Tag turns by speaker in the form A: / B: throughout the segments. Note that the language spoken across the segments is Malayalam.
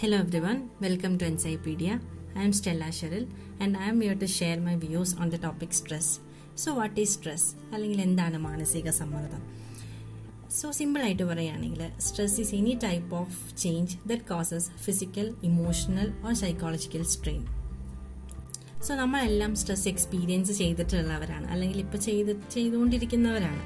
A: Hello everyone, welcome to Encyclopedia. I am Stella Cheryl and I am here to share my views on the topic stress. So what is stress? അല്ലെങ്കിൽ എന്താണ് മാനസിക സമ്മർദ്ദം സോ സിമ്പിളായിട്ട് പറയുകയാണെങ്കിൽ stress is any type of change that causes physical emotional or psychological strain so നമ്മളെല്ലാം സ്ട്രെസ് എക്സ്പീരിയൻസ് ചെയ്തിട്ടുള്ളവരാണ് അല്ലെങ്കിൽ ഇപ്പോൾ ചെയ്ത് ചെയ്തുകൊണ്ടിരിക്കുന്നവരാണ്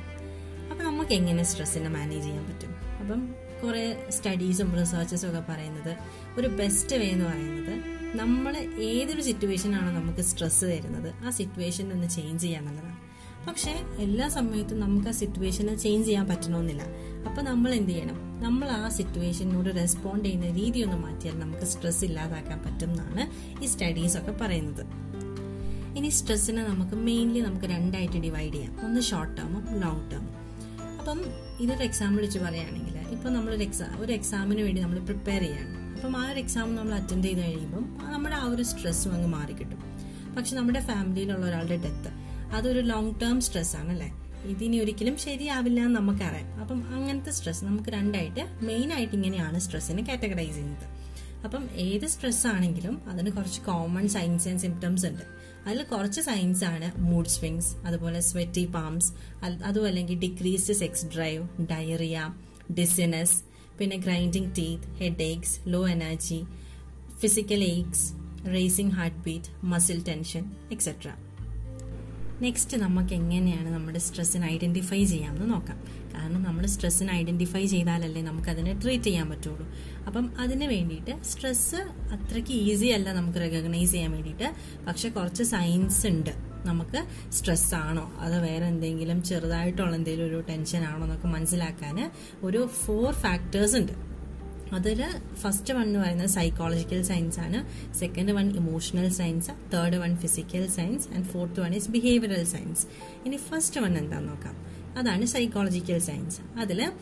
A: അപ്പം നമുക്ക് എങ്ങനെ സ്ട്രെസ്സിനെ മാനേജ് ചെയ്യാൻ പറ്റും അപ്പം കുറേ സ്റ്റഡീസും റിസർച്ചസും ഒക്കെ പറയുന്നത് ഒരു ബെസ്റ്റ് വേ എന്ന് പറയുന്നത് നമ്മൾ ഏതൊരു സിറ്റുവേഷനാണോ നമുക്ക് സ്ട്രെസ് തരുന്നത് ആ സിറ്റുവേഷൻ ഒന്ന് ചേഞ്ച് ചെയ്യാന്നുള്ളതാണ് പക്ഷേ എല്ലാ സമയത്തും നമുക്ക് ആ സിറ്റുവേഷനെ ചേഞ്ച് ചെയ്യാൻ പറ്റണമെന്നില്ല അപ്പൊ നമ്മൾ എന്ത് ചെയ്യണം? നമ്മൾ ആ സിറ്റുവേഷനോട് റെസ്പോണ്ട് ചെയ്യുന്ന രീതി ഒന്ന് മാറ്റിയാൽ നമുക്ക് സ്ട്രെസ് ഇല്ലാതാക്കാൻ പറ്റും എന്നാണ് ഈ സ്റ്റഡീസ് ഒക്കെ പറയുന്നത്. ഇനി സ്ട്രെസ്സിനെ നമുക്ക് മെയിൻലി നമുക്ക് രണ്ടായിട്ട് ഡിവൈഡ് ചെയ്യാം. ഒന്ന് ഷോർട്ട് ടേമും ലോങ് ടേമും അപ്പം ഇതൊരു എക്സാമ്പിൾ വെച്ച് പറയുകയാണെങ്കിൽ ഇപ്പം നമ്മളൊരു എക്സാം ഒരു എക്സാമിന് വേണ്ടി നമ്മൾ പ്രിപ്പയർ ചെയ്യാണ്. അപ്പം ആ ഒരു എക്സാം നമ്മൾ അറ്റൻഡ് ചെയ്ത് കഴിയുമ്പം നമ്മുടെ ആ ഒരു സ്ട്രെസ്സും അങ്ങ് മാറിക്കിട്ടും പക്ഷെ നമ്മുടെ ഫാമിലിയിലുള്ള ഒരാളുടെ ഡെത്ത് അതൊരു ലോങ് ടേം സ്ട്രെസ് ആണല്ലേ ഇതിനി ഒരിക്കലും ശരിയാവില്ല എന്ന് നമുക്കറിയാം. അപ്പം അങ്ങനത്തെ സ്ട്രെസ് നമുക്ക് രണ്ടായിട്ട് മെയിൻ ആയിട്ട് ഇങ്ങനെയാണ് സ്ട്രെസ്സിനെ കാറ്റഗറൈസ് ചെയ്യുന്നത്. അപ്പം ഏത് സ്ട്രെസ് ആണെങ്കിലും അതിന് കുറച്ച് കോമൺ സൈൻസ് ആൻഡ് സിംറ്റംസ് ഉണ്ട്. അതിൽ കുറച്ച് സൈൻസ് ആണ് മൂഡ് സ്വിങ്സ് അതുപോലെ സ്വെറ്റി പാംസ് അതും അല്ലെങ്കിൽ decreased sex drive diarrhoea dizziness പിന്നെ grinding teeth headache low energy physical aches racing heart beat muscle tension etcetera next നമുക്ക് എങ്ങനെയാണ് നമ്മുടെ സ്ട്രെസ്സിനെ ഐഡന്റിഫൈ ചെയ്യാമെന്ന് നോക്കാം. കാരണം നമ്മൾ സ്ട്രെസ്സിനെ ഐഡന്റിഫൈ ചെയ്താലല്ലേ നമുക്ക് അതിനെ ട്രീറ്റ് ചെയ്യാൻ പറ്റുള്ളൂ. അപ്പം അതിന് വേണ്ടിയിട്ട് സ്ട്രെസ് അത്രയ്ക്ക് ഈസി അല്ല നമുക്ക് റെക്കഗ്നൈസ് ചെയ്യാൻ വേണ്ടിയിട്ട്. പക്ഷെ കുറച്ച് സയൻസ് ഉണ്ട്. നമുക്ക് സ്ട്രെസ് ആണോ അത് വേറെ എന്തെങ്കിലും ചെറുതായിട്ടുള്ള എന്തെങ്കിലും ഒരു ടെൻഷൻ ആണോ എന്നൊക്കെ മനസ്സിലാക്കാൻ ഒരു ഫോർ ഫാക്ടേഴ്സ് ഉണ്ട്. അതിൽ ഫസ്റ്റ് വൺ എന്ന് പറയുന്നത് സൈക്കോളജിക്കൽ സയൻസ് ആണ്. Second one emotional signs third one physical signs and fourth one is behavioural signs ഇനി ഫസ്റ്റ് വൺ എന്താന്ന് നോക്കാം. അതാണ് സൈക്കോളജിക്കൽ സയൻസ് അതിൽ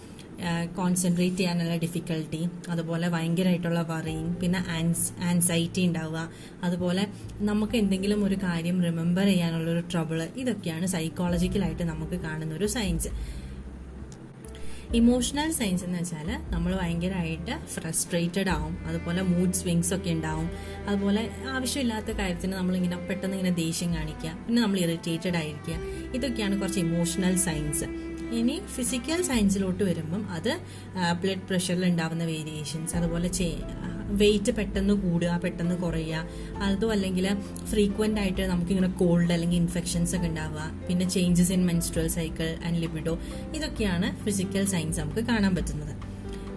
A: കോൺസെൻട്രേറ്റ് ചെയ്യാനുള്ള ഡിഫിക്കൽട്ടി അതുപോലെ ഭയങ്കരമായിട്ടുള്ള വറിയും പിന്നെ ആൻസ് ആൻസൈറ്റി ഉണ്ടാവുക അതുപോലെ നമുക്ക് എന്തെങ്കിലും ഒരു കാര്യം റിമെമ്പർ ചെയ്യാനുള്ള ഒരു ട്രബിൾ ഇതൊക്കെയാണ് സൈക്കോളജിക്കലായിട്ട് നമുക്ക് കാണുന്ന ഒരു സയൻസ് ഇമോഷണൽ സയൻസ് എന്ന് വെച്ചാൽ നമ്മൾ ഭയങ്കരമായിട്ട് ഫ്രസ്ട്രേറ്റഡ് ആവും. അതുപോലെ മൂഡ് സ്വിങ്സ് ഒക്കെ ഉണ്ടാവും അതുപോലെ ആവശ്യമില്ലാത്ത കാര്യത്തിന് നമ്മളിങ്ങനെ പെട്ടെന്ന് ഇങ്ങനെ ദേഷ്യം കാണിക്കുക. പിന്നെ നമ്മൾ ഇറിറ്റേറ്റഡ് ആയിരിക്കുക. ഇതൊക്കെയാണ് കുറച്ച് ഇമോഷണൽ സയൻസ് ഇനി ഫിസിക്കൽ സയൻസിലോട്ട് വരുമ്പം അത് ബ്ലഡ് പ്രഷറിൽ ഉണ്ടാവുന്ന വേരിയേഷൻസ് അതുപോലെ വെയിറ്റ് പെട്ടെന്ന് കൂടുക പെട്ടെന്ന് കുറയുക അതും അല്ലെങ്കിൽ ഫ്രീക്വന്റ് ആയിട്ട് നമുക്കിങ്ങനെ കോൾഡ് അല്ലെങ്കിൽ ഇൻഫെക്ഷൻസ് ഒക്കെ ഉണ്ടാവുക പിന്നെ changes in menstrual cycle and libido ഇതൊക്കെയാണ് ഫിസിക്കൽ സയൻസ് നമുക്ക് കാണാൻ പറ്റുന്നത്.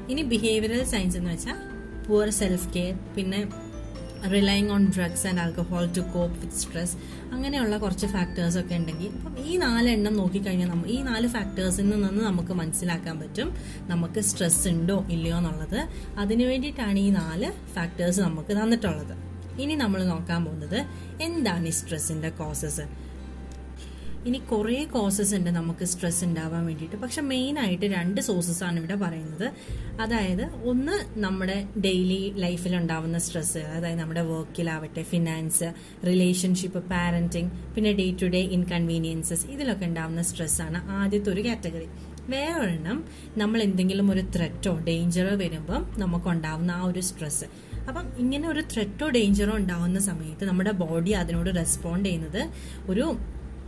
A: ഇനി ബിഹേവിയറൽ സയൻസ് എന്ന് വെച്ചാൽ പുവർ സെൽഫ് കെയർ പിന്നെ relying on drugs and alcohol to cope with stress അങ്ങനെയുള്ള കുറച്ച് ഫാക്ടേഴ്സ് ഒക്കെ ഉണ്ടെങ്കിൽ അപ്പം ഈ നാലെണ്ണം നോക്കിക്കഴിഞ്ഞാൽ നമ്മൾ ഈ നാല് ഫാക്ടേഴ്സിൽ നിന്ന് നമുക്ക് മനസ്സിലാക്കാൻ പറ്റും. നമുക്ക് സ്ട്രെസ് ഉണ്ടോ ഇല്ലയോ എന്നുള്ളത്. അതിനു വേണ്ടിയിട്ടാണ് ഈ നാല് ഫാക്ടേഴ്സ് നമുക്ക് തന്നിട്ടുള്ളത്. ഇനി നമ്മൾ നോക്കാൻ പോകുന്നത് എന്താണ് ഈ സ്ട്രെസ്സിന്റെ കോസസ് ഇനി കുറേ കോസസ് ഉണ്ട് നമുക്ക് സ്ട്രെസ് ഉണ്ടാവാൻ വേണ്ടിയിട്ട്. പക്ഷെ മെയിൻ ആയിട്ട് രണ്ട് സോഴ്സസ് ആണ് ഇവിടെ പറയുന്നത്. അതായത് ഒന്ന് നമ്മുടെ ഡെയിലി ലൈഫിൽ ഉണ്ടാവുന്ന സ്ട്രെസ് അതായത് നമ്മുടെ വർക്കിലാവട്ടെ ഫിനാൻസ് റിലേഷൻഷിപ്പ് പാരന്റിങ് പിന്നെ ഡേ ടു ഡേ ഇൻകൺവീനിയൻസസ് ഇതിലൊക്കെ ഉണ്ടാവുന്ന സ്ട്രെസ്സാണ് ആദ്യത്തെ ഒരു കാറ്റഗറി വേറെ ഒരെണ്ണം നമ്മൾ എന്തെങ്കിലും ഒരു ത്രെറ്റോ ഡേഞ്ചറോ വരുമ്പം നമുക്കുണ്ടാവുന്ന ആ ഒരു സ്ട്രെസ് അപ്പം ഇങ്ങനെ ഒരു ത്രെറ്റോ ഡേഞ്ചറോ ഉണ്ടാവുന്ന സമയത്ത് നമ്മുടെ ബോഡി അതിനോട് റെസ്പോണ്ട് ചെയ്യുന്നത് ഒരു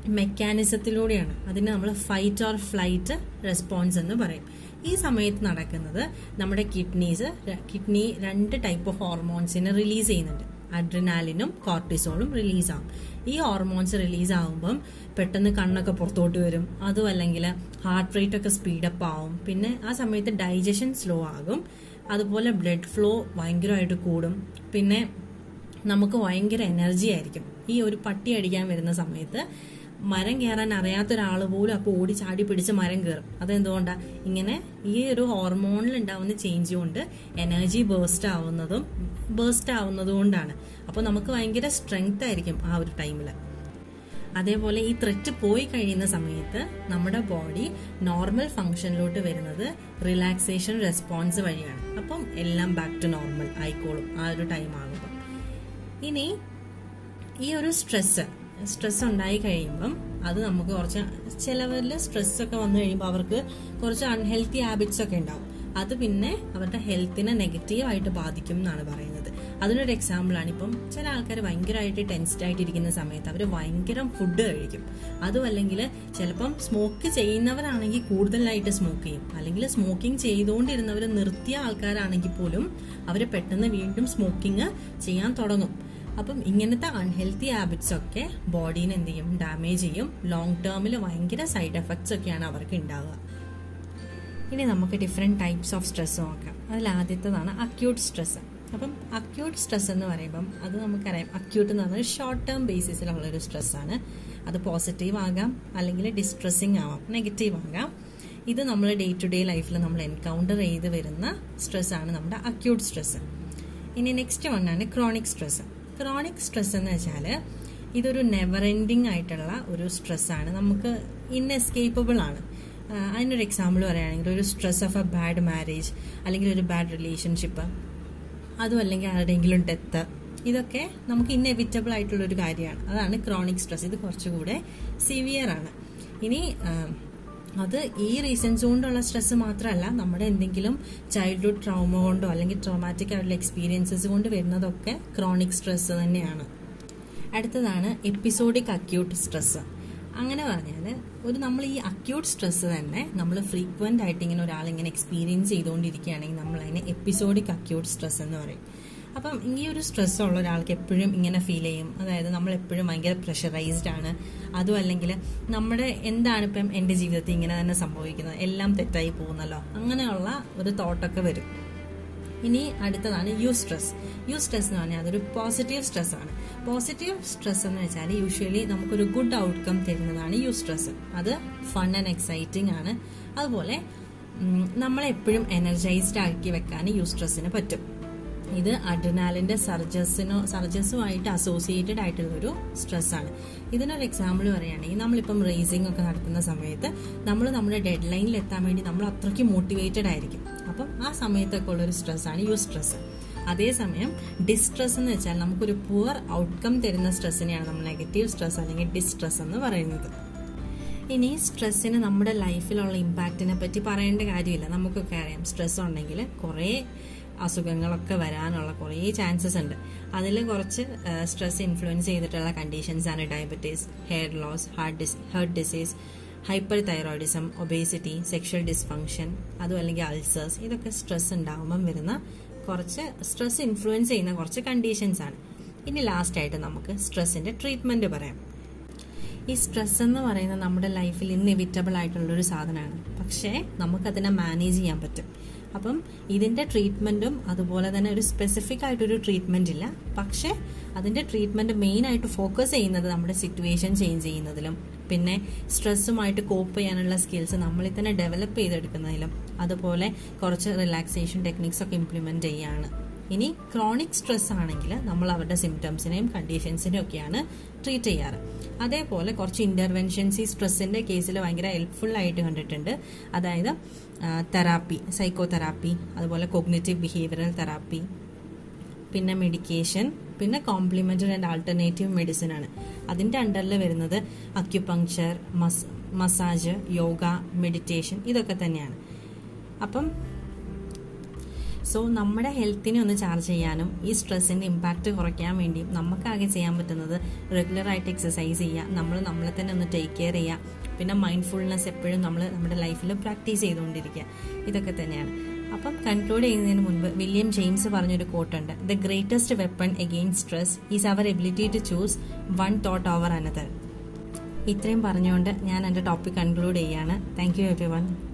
A: മെക്കാനിസത്തിലൂടെയാണ് അതിന് നമ്മൾ ഫൈറ്റ് ഓർ ഫ്ലൈറ്റ് റെസ്പോൺസ് എന്ന് പറയും. ഈ സമയത്ത് നടക്കുന്നത് നമ്മുടെ കിഡ്നീസ് കിഡ്നി രണ്ട് ടൈപ്പ് ഓഫ് ഹോർമോൺസിനെ റിലീസ് ചെയ്യുന്നുണ്ട്. അഡ്രിനാലിനും കോർട്ടിസോളും റിലീസ് ആവും. ഈ ഹോർമോൺസ് റിലീസ് ആവുമ്പം പെട്ടെന്ന് കണ്ണൊക്കെ പുറത്തോട്ട് വരും. അതും അല്ലെങ്കിൽ ഹാർട്ട് റേറ്റ് ഒക്കെ സ്പീഡപ്പ് ആവും. പിന്നെ ആ സമയത്ത് ഡൈജഷൻ സ്ലോ ആകും. അതുപോലെ ബ്ലഡ് ഫ്ലോ ഭയങ്കരമായിട്ട് കൂടും. പിന്നെ നമുക്ക് ഭയങ്കര എനർജി ആയിരിക്കും. ഈ ഒരു പട്ടി അടിക്കാൻ വരുന്ന സമയത്ത് മരം കയറാൻ അറിയാത്ത ഒരാൾ പോലും അപ്പോൾ ഓടി ചാടി പിടിച്ച് മരം കയറും അതെന്തുകൊണ്ടാ? ഇങ്ങനെ ഈ ഒരു ഹോർമോണിൽ ഉണ്ടാവുന്ന ചേഞ്ച് കൊണ്ട് എനർജി ബേസ്റ്റ് ആവുന്നതും ബേസ്റ്റ് ആവുന്നതും കൊണ്ടാണ് അപ്പോൾ നമുക്ക് ഭയങ്കര സ്ട്രെങ്ത് ആയിരിക്കും ആ ഒരു ടൈമിൽ അതേപോലെ ഈ ത്രെറ്റ് പോയി കഴിയുന്ന സമയത്ത് നമ്മുടെ ബോഡി നോർമൽ ഫംഗ്ഷനിലോട്ട് വരുന്നത് റിലാക്സേഷൻ റെസ്പോൺസ് വഴിയാണ്. അപ്പം എല്ലാം ബാക്ക് ടു നോർമൽ ആയിക്കോളും ആ ഒരു ടൈം ആകുമ്പോൾ ഇനി ഈ ഒരു സ്ട്രെസ് സ്ട്രെസ് ഉണ്ടായി കഴിയുമ്പം അത് നമുക്ക് കുറച്ച് ചിലവരിൽ സ്ട്രെസ്സൊക്കെ വന്നു കഴിയുമ്പോൾ അവർക്ക് കുറച്ച് അൺഹെൽത്തി ഹാബിറ്റ്സ് ഒക്കെ ഉണ്ടാവും. അത് പിന്നെ അവരുടെ ഹെൽത്തിനെ നെഗറ്റീവായിട്ട് ബാധിക്കും എന്നാണ് പറയുന്നത്. അതിനൊരു എക്സാമ്പിളാണ് ഇപ്പം ചില ആൾക്കാർ ഭയങ്കരമായിട്ട് ടെൻസ്ഡ് ആയിട്ടിരിക്കുന്ന സമയത്ത് അവർ ഭയങ്കരം ഫുഡ് കഴിക്കും. അതും അല്ലെങ്കിൽ ചിലപ്പം സ്മോക്ക് ചെയ്യുന്നവരാണെങ്കിൽ കൂടുതലായിട്ട് സ്മോക്ക് ചെയ്യും. അല്ലെങ്കിൽ സ്മോക്കിംഗ് ചെയ്തുകൊണ്ടിരുന്നവർ നിർത്തിയ ആൾക്കാരാണെങ്കിൽ പോലും അവർ പെട്ടെന്ന് വീണ്ടും സ്മോക്കിംഗ് ചെയ്യാൻ തുടങ്ങും. അപ്പം ഇങ്ങനത്തെ അൺഹെൽത്തി ഹാബിറ്റ്സ് ഒക്കെ ബോഡീനെ എന്ത് ചെയ്യും? ഡാമേജ് ചെയ്യും. ലോങ് ടേമിൽ ഭയങ്കര സൈഡ് എഫക്ട്സ് ഒക്കെയാണ് അവർക്ക് ഉണ്ടാവുക ഇനി നമുക്ക് ഡിഫറെന്റ് ടൈപ്സ് ഓഫ് സ്ട്രെസ് നോക്കാം. അതിൽ ആദ്യത്തേതാണ് അക്യൂട്ട് സ്ട്രെസ് അപ്പം അക്യൂട്ട് സ്ട്രെസ് എന്ന് പറയുമ്പം അത് നമുക്കറിയാം. അക്യൂട്ട് എന്ന് പറഞ്ഞാൽ ഷോർട്ട് ടേം ബേസിസിലുള്ള ഒരു സ്ട്രെസ്സാണ് അത് പോസിറ്റീവ് ആകാം അല്ലെങ്കിൽ ഡിസ്ട്രെസ്സിങ് ആവാം. നെഗറ്റീവ് ആകാം. ഇത് നമ്മൾ ഡേ ടു ഡേ ലൈഫിൽ നമ്മൾ എൻകൗണ്ടർ ചെയ്ത് വരുന്ന സ്ട്രെസ്സാണ് നമ്മുടെ അക്യൂട്ട് സ്ട്രെസ് ഇനി നെക്സ്റ്റ് വണ്ണാണ് ക്രോണിക് സ്ട്രെസ് ക്രോണിക് സ്ട്രെസ് എന്ന് വെച്ചാൽ ഇതൊരു നെവർ എൻഡിങ് ആയിട്ടുള്ള ഒരു സ്ട്രെസ്സാണ് നമുക്ക് ഇൻഎസ്കേപ്പബിൾ ആണ്. അതിനൊരു എക്സാമ്പിൾ പറയുകയാണെങ്കിൽ ഒരു stress of a bad marriage അല്ലെങ്കിൽ ഒരു ബാഡ് റിലേഷൻഷിപ്പ് അതും അല്ലെങ്കിൽ ആരുടെയെങ്കിലും ഡെത്ത് ഇതൊക്കെ നമുക്ക് ഇന്നെവിറ്റബിൾ ആയിട്ടുള്ള ഒരു കാര്യമാണ്. അതാണ് ക്രോണിക് സ്ട്രെസ് ഇത് കുറച്ചുകൂടെ സിവിയർ ആണ്. ഇനി അത് ഈ റീസൺസ് കൊണ്ടുള്ള സ്ട്രെസ് മാത്രമല്ല നമ്മുടെ എന്തെങ്കിലും ചൈൽഡ്ഹുഡ് ട്രോമ കൊണ്ടോ അല്ലെങ്കിൽ ട്രോമാറ്റിക് ആയിട്ടുള്ള എക്സ്പീരിയൻസസ് കൊണ്ട് വരുന്നതൊക്കെ ക്രോണിക് സ്ട്രെസ് തന്നെയാണ്. അടുത്തതാണ് എപ്പിസോഡിക് അക്യൂട്ട് സ്ട്രെസ് അങ്ങനെ പറഞ്ഞാൽ ഒരു നമ്മൾ ഈ അക്യൂട്ട് സ്ട്രെസ് തന്നെ നമ്മൾ ഫ്രീക്വന്റ് ആയിട്ട് ഇങ്ങനെ ഒരാൾ ഇങ്ങനെ എക്സ്പീരിയൻസ് ചെയ്തുകൊണ്ടിരിക്കുകയാണെങ്കിൽ നമ്മൾ അതിനെ എപ്പിസോഡിക് അക്യൂട്ട് സ്ട്രെസ് എന്ന് പറയും. അപ്പം ഈ ഒരു സ്ട്രെസ് ഉള്ള ഒരാൾക്ക് എപ്പോഴും ഇങ്ങനെ ഫീൽ ചെയ്യും. അതായത് നമ്മൾ എപ്പോഴും ഭയങ്കര പ്രഷറൈസ്ഡ് ആണ്. അതും അല്ലെങ്കിൽ നമ്മുടെ എന്താണ് ഇപ്പം എന്റെ ജീവിതത്തിൽ ഇങ്ങനെ തന്നെ സംഭവിക്കുന്നത്? എല്ലാം തെറ്റായി പോകുന്നല്ലോ. അങ്ങനെയുള്ള ഒരു തോട്ടൊക്കെ വരും. ഇനി അടുത്തതാണ് യു സ്ട്രെസ് യു സ്ട്രെസ് എന്ന് പറഞ്ഞാൽ അതൊരു പോസിറ്റീവ് സ്ട്രെസ് ആണ്. പോസിറ്റീവ് സ്ട്രെസ് എന്ന് വെച്ചാൽ യൂഷ്വലി നമുക്കൊരു ഗുഡ് ഔട്ട്കം തരുന്നതാണ് യു സ്ട്രെസ് അത് ഫൺ ആൻഡ് എക്സൈറ്റിംഗ് ആണ്. അതുപോലെ നമ്മളെപ്പോഴും എനർജൈസ്ഡ് ആക്കി വെക്കാൻ യു സ്ട്രെസ്സിന് പറ്റും. ഇത് അഡ്രനാലിന്റെ സർജസിനോ സർജസുമായിട്ട് അസോസിയേറ്റഡ് ആയിട്ടുള്ള ഒരു സ്ട്രെസ് ആണ്. ഇതിനൊരു എക്സാമ്പിൾ പറയുകയാണെങ്കിൽ നമ്മളിപ്പം റേസിംഗ് ഒക്കെ നടത്തുന്ന സമയത്ത് നമ്മൾ നമ്മുടെ ഡെഡ് ലൈനിൽ എത്താൻ വേണ്ടി നമ്മൾ അത്രയ്ക്ക് മോട്ടിവേറ്റഡ് ആയിരിക്കും. അപ്പം ആ സമയത്തൊക്കെ ഉള്ളൊരു സ്ട്രെസ് ആണ് യു സ്ട്രെസ് അതേസമയം ഡിസ്ട്രെസ് എന്ന് വെച്ചാൽ നമുക്കൊരു പുവർ ഔട്ട്കം തരുന്ന സ്ട്രെസ്സിനെയാണ് നമ്മൾ നെഗറ്റീവ് സ്ട്രെസ് അല്ലെങ്കിൽ ഡിസ്ട്രെസ് എന്ന് പറയുന്നത്. ഇനി സ്ട്രെസ്സിന് നമ്മുടെ ലൈഫിലുള്ള ഇമ്പാക്റ്റിനെ പറ്റി പറയേണ്ട കാര്യമില്ല. നമുക്കൊക്കെ അറിയാം. സ്ട്രെസ് ഉണ്ടെങ്കിൽ കുറേ അസുഖങ്ങളൊക്കെ വരാനുള്ള കുറേ ചാൻസസ് ഉണ്ട്. അതിൽ കുറച്ച് സ്ട്രെസ് ഇൻഫ്ലുവൻസ് ചെയ്തിട്ടുള്ള കണ്ടീഷൻസ് ആണ് diabetes hair loss heart dis heart disease hyperthyroidism obesity sexual dysfunction അതും അല്ലെങ്കിൽ അൾസേഴ്സ് ഇതൊക്കെ സ്ട്രെസ് ഉണ്ടാകുമ്പം വരുന്ന കുറച്ച് സ്ട്രെസ് ഇൻഫ്ലുവൻസ് ചെയ്യുന്ന കുറച്ച് കണ്ടീഷൻസ് ആണ്. ഇനി ലാസ്റ്റ് ആയിട്ട് നമുക്ക് സ്ട്രെസ്സിന്റെ ട്രീറ്റ്മെന്റ് പറയാം. ഈ സ്ട്രെസ് എന്ന് പറയുന്നത് നമ്മുടെ ലൈഫിൽ ഇന്നെവിറ്റബിൾ ആയിട്ടുള്ള ഒരു സാധനമാണ്. പക്ഷേ നമുക്കതിനെ മാനേജ് ചെയ്യാൻ പറ്റും. അപ്പം ഇതിന്റെ ട്രീറ്റ്മെന്റും അതുപോലെ തന്നെ ഒരു സ്പെസിഫിക് ആയിട്ടൊരു ട്രീറ്റ്മെന്റ് ഇല്ല. പക്ഷേ അതിന്റെ ട്രീറ്റ്മെന്റ് മെയിൻ ആയിട്ട് ഫോക്കസ് ചെയ്യുന്നത് നമ്മുടെ സിറ്റുവേഷൻ ചേഞ്ച് ചെയ്യുന്നതിലും പിന്നെ സ്ട്രെസ്സുമായിട്ട് കോപ്പ് ചെയ്യാനുള്ള സ്കിൽസ് നമ്മളിൽ തന്നെ ഡെവലപ്പ് ചെയ്തെടുക്കുന്നതിലും അതുപോലെ കുറച്ച് റിലാക്സേഷൻ ടെക്നിക്സ് ഒക്കെ ഇംപ്ലിമെന്റ് ചെയ്യാണ്. ഇനി ക്രോണിക് സ്ട്രെസ് ആണെങ്കിൽ നമ്മൾ അവരുടെ സിംറ്റംസിനെയും കണ്ടീഷൻസിനെയും ഒക്കെയാണ് ട്രീറ്റ് ചെയ്യാറ്. അതേപോലെ കുറച്ച് ഇന്റർവെൻഷൻസ് ഈ സ്ട്രെസ്സിന്റെ കേസിൽ ഭയങ്കര ഹെൽപ്ഫുൾ ആയിട്ട് കണ്ടിട്ടുണ്ട്. അതായത് തെറാപ്പി സൈക്കോ തെറാപ്പി അതുപോലെ കോഗ്നേറ്റീവ് ബിഹേവിയറൽ തെറാപ്പി പിന്നെ മെഡിക്കേഷൻ പിന്നെ കോംപ്ലിമെന്ററി ആൻഡ് ആൾട്ടർനേറ്റീവ് മെഡിസിൻ ആണ്. അതിന്റെ അണ്ടറിൽ വരുന്നത് അക്യുപങ്ക്ചർ മസാജ് യോഗ മെഡിറ്റേഷൻ ഇതൊക്കെ തന്നെയാണ്. അപ്പം സോ നമ്മുടെ ഹെൽത്തിനെ ഒന്ന് ചാർജ് ചെയ്യാനും ഈ സ്ട്രെസ്സിന്റെ ഇമ്പാക്റ്റ് കുറയ്ക്കാൻ വേണ്ടിയും നമുക്കാകെ ചെയ്യാൻ പറ്റുന്നത് റെഗുലറായിട്ട് എക്സസൈസ് ചെയ്യുക. നമ്മൾ നമ്മളെ തന്നെ ഒന്ന് ടേക്ക് കെയർ ചെയ്യുക. പിന്നെ മൈൻഡ്ഫുൾനെസ് എപ്പോഴും നമ്മൾ നമ്മുടെ ലൈഫിൽ പ്രാക്ടീസ് ചെയ്തുകൊണ്ടിരിക്കുക. ഇതൊക്കെ തന്നെയാണ്. അപ്പം കൺക്ലൂഡ് ചെയ്യുന്നതിന് മുൻപ് വില്യം ജെയിംസ് പറഞ്ഞൊരു കോട്ടുണ്ട് the greatest weapon against stress is our ability to choose one thought over another ഇത്രയും പറഞ്ഞുകൊണ്ട് ഞാൻ എന്റെ ടോപ്പിക് കൺക്ലൂഡ് ചെയ്യാണ് താങ്ക് യു വൺ